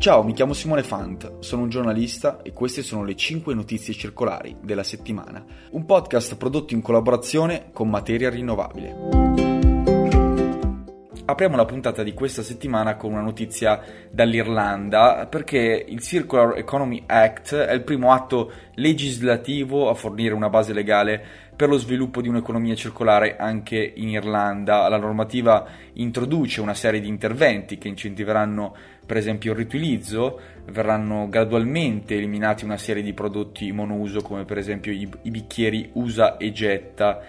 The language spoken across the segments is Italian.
Ciao, mi chiamo Simone Fant, sono un giornalista e queste sono le 5 notizie circolari della settimana, un podcast prodotto in collaborazione con Materia Rinnovabile. Apriamo la puntata di questa settimana con una notizia dall'Irlanda perché il Circular Economy Act è il primo atto legislativo a fornire una base legale per lo sviluppo di un'economia circolare anche in Irlanda. La normativa introduce una serie di interventi che incentiveranno per esempio il riutilizzo, verranno gradualmente eliminati una serie di prodotti monouso come per esempio i, i bicchieri usa e getta.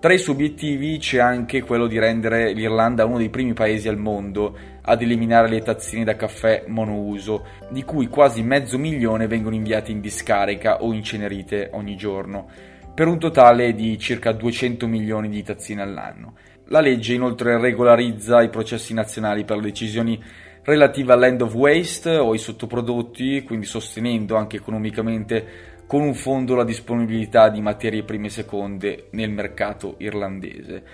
Tra i suoi obiettivi c'è anche quello di rendere l'Irlanda uno dei primi paesi al mondo ad eliminare le tazzine da caffè monouso, di cui quasi mezzo milione vengono inviate in discarica o incenerite ogni giorno, per un totale di circa 200 milioni di tazzine all'anno. La legge inoltre regolarizza i processi nazionali per le decisioni relativa all'end of waste o ai sottoprodotti, quindi sostenendo anche economicamente con un fondo la disponibilità di materie prime e seconde nel mercato irlandese.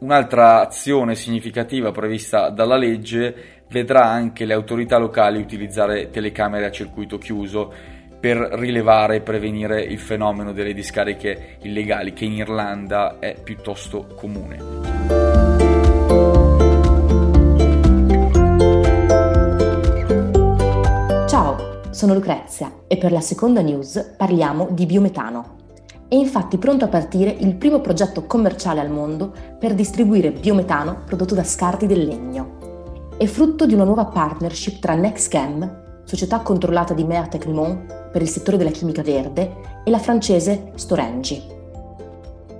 Un'altra azione significativa prevista dalla legge vedrà anche le autorità locali utilizzare telecamere a circuito chiuso per rilevare e prevenire il fenomeno delle discariche illegali che in Irlanda è piuttosto comune. Sono Lucrezia e per la seconda news parliamo di biometano. È infatti pronto a partire il primo progetto commerciale al mondo per distribuire biometano prodotto da scarti del legno. È frutto di una nuova partnership tra NextChem, società controllata di Mea Tecnimont per il settore della chimica verde, e la francese Storengy.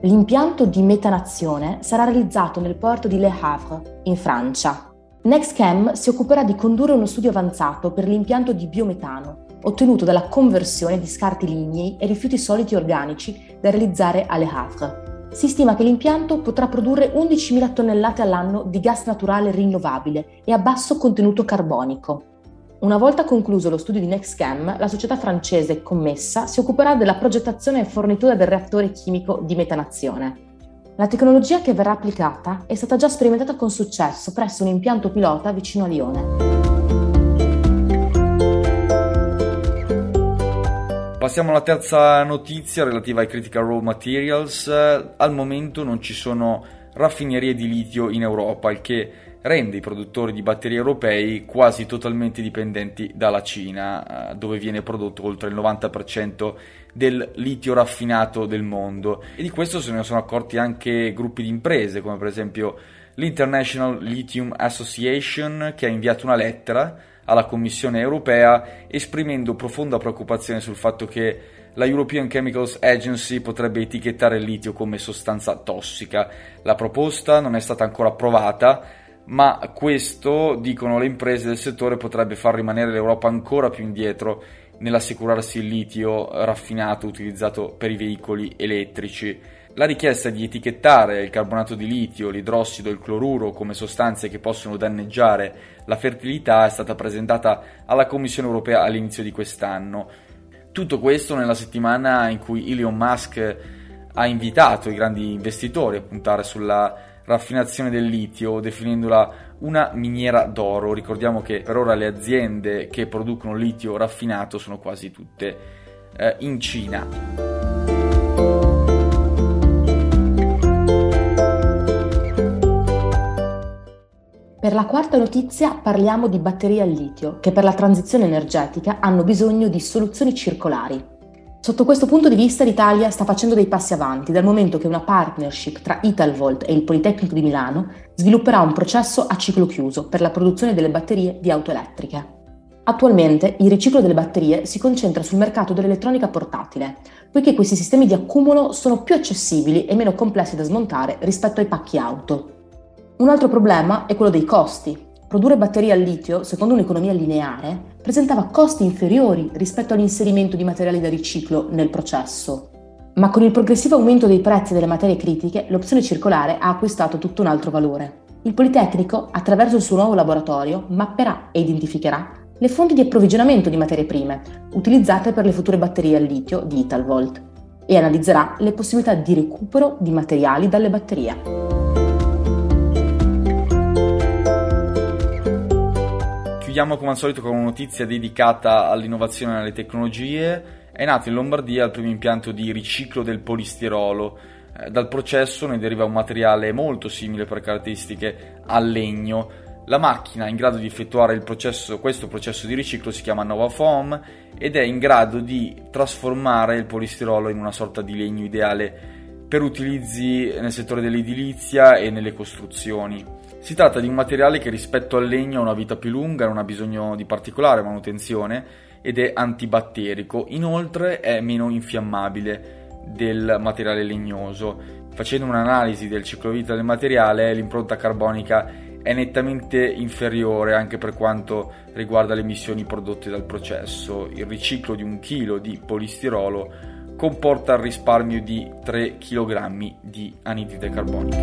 L'impianto di metanazione sarà realizzato nel porto di Le Havre, in Francia, NextChem si occuperà di condurre uno studio avanzato per l'impianto di biometano, ottenuto dalla conversione di scarti lignei e rifiuti solidi organici da realizzare a Le Havre. Si stima che l'impianto potrà produrre 11.000 tonnellate all'anno di gas naturale rinnovabile e a basso contenuto carbonico. Una volta concluso lo studio di NextChem, la società francese commessa si occuperà della progettazione e fornitura del reattore chimico di metanazione. La tecnologia che verrà applicata è stata già sperimentata con successo presso un impianto pilota vicino a Lione. Passiamo alla terza notizia relativa ai critical raw materials. Al momento non ci sono raffinerie di litio in Europa, il che rende i produttori di batterie europei quasi totalmente dipendenti dalla Cina, eh, dove viene prodotto oltre il 90% del litio raffinato del mondo. E di questo se ne sono accorti anche gruppi di imprese, come per esempio l'International Lithium Association, che ha inviato una lettera alla Commissione europea esprimendo profonda preoccupazione sul fatto che la European Chemicals Agency potrebbe etichettare il litio come sostanza tossica. La proposta non è stata ancora approvata, ma questo, dicono le imprese del settore, potrebbe far rimanere l'Europa ancora più indietro nell'assicurarsi il litio raffinato utilizzato per i veicoli elettrici. La richiesta di etichettare il carbonato di litio, l'idrossido e il cloruro come sostanze che possono danneggiare la fertilità è stata presentata alla Commissione europea all'inizio di quest'anno. Tutto questo nella settimana in cui Elon Musk ha invitato i grandi investitori a puntare sulla raffinazione del litio, definendola una miniera d'oro. Ricordiamo che per ora le aziende che producono litio raffinato sono quasi tutte eh, in Cina. Per la quarta notizia parliamo di batterie al litio che per la transizione energetica hanno bisogno di soluzioni circolari. Sotto questo punto di vista l'Italia sta facendo dei passi avanti dal momento che una partnership tra Italvolt e il Politecnico di Milano svilupperà un processo a ciclo chiuso per la produzione delle batterie di auto elettriche. Attualmente il riciclo delle batterie si concentra sul mercato dell'elettronica portatile, poiché questi sistemi di accumulo sono più accessibili e meno complessi da smontare rispetto ai pacchi auto. Un altro problema è quello dei costi, Produrre batterie al litio, secondo un'economia lineare, presentava costi inferiori rispetto all'inserimento di materiali da riciclo nel processo. Ma con il progressivo aumento dei prezzi delle materie critiche, l'opzione circolare ha acquistato tutto un altro valore. Il Politecnico, attraverso il suo nuovo laboratorio, mapperà e identificherà le fonti di approvvigionamento di materie prime utilizzate per le future batterie al litio di Italvolt e analizzerà le possibilità di recupero di materiali dalle batterie. Chiudiamo come al solito con una notizia dedicata all'innovazione e alle tecnologie. È nato in Lombardia il primo impianto di riciclo del polistirolo. Eh, dal processo ne deriva un materiale molto simile per caratteristiche al legno. La macchina in grado di effettuare processo, questo processo di riciclo si chiama Nova Foam ed è in grado di trasformare il polistirolo in una sorta di legno ideale per utilizzi nel settore dell'edilizia e nelle costruzioni. Si tratta di un materiale che rispetto al legno ha una vita più lunga, non ha bisogno di particolare manutenzione ed è antibatterico. Inoltre è meno infiammabile del materiale legnoso. Facendo un'analisi del ciclo vita del materiale, l'impronta carbonica è nettamente inferiore anche per quanto riguarda le emissioni prodotte dal processo. Il riciclo di un chilo di polistirolo comporta il risparmio di 3 kg di anidride carbonica.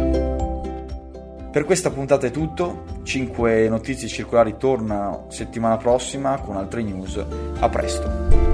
Per questa puntata è tutto, 5 notizie circolari tornano settimana prossima con altre news, a presto!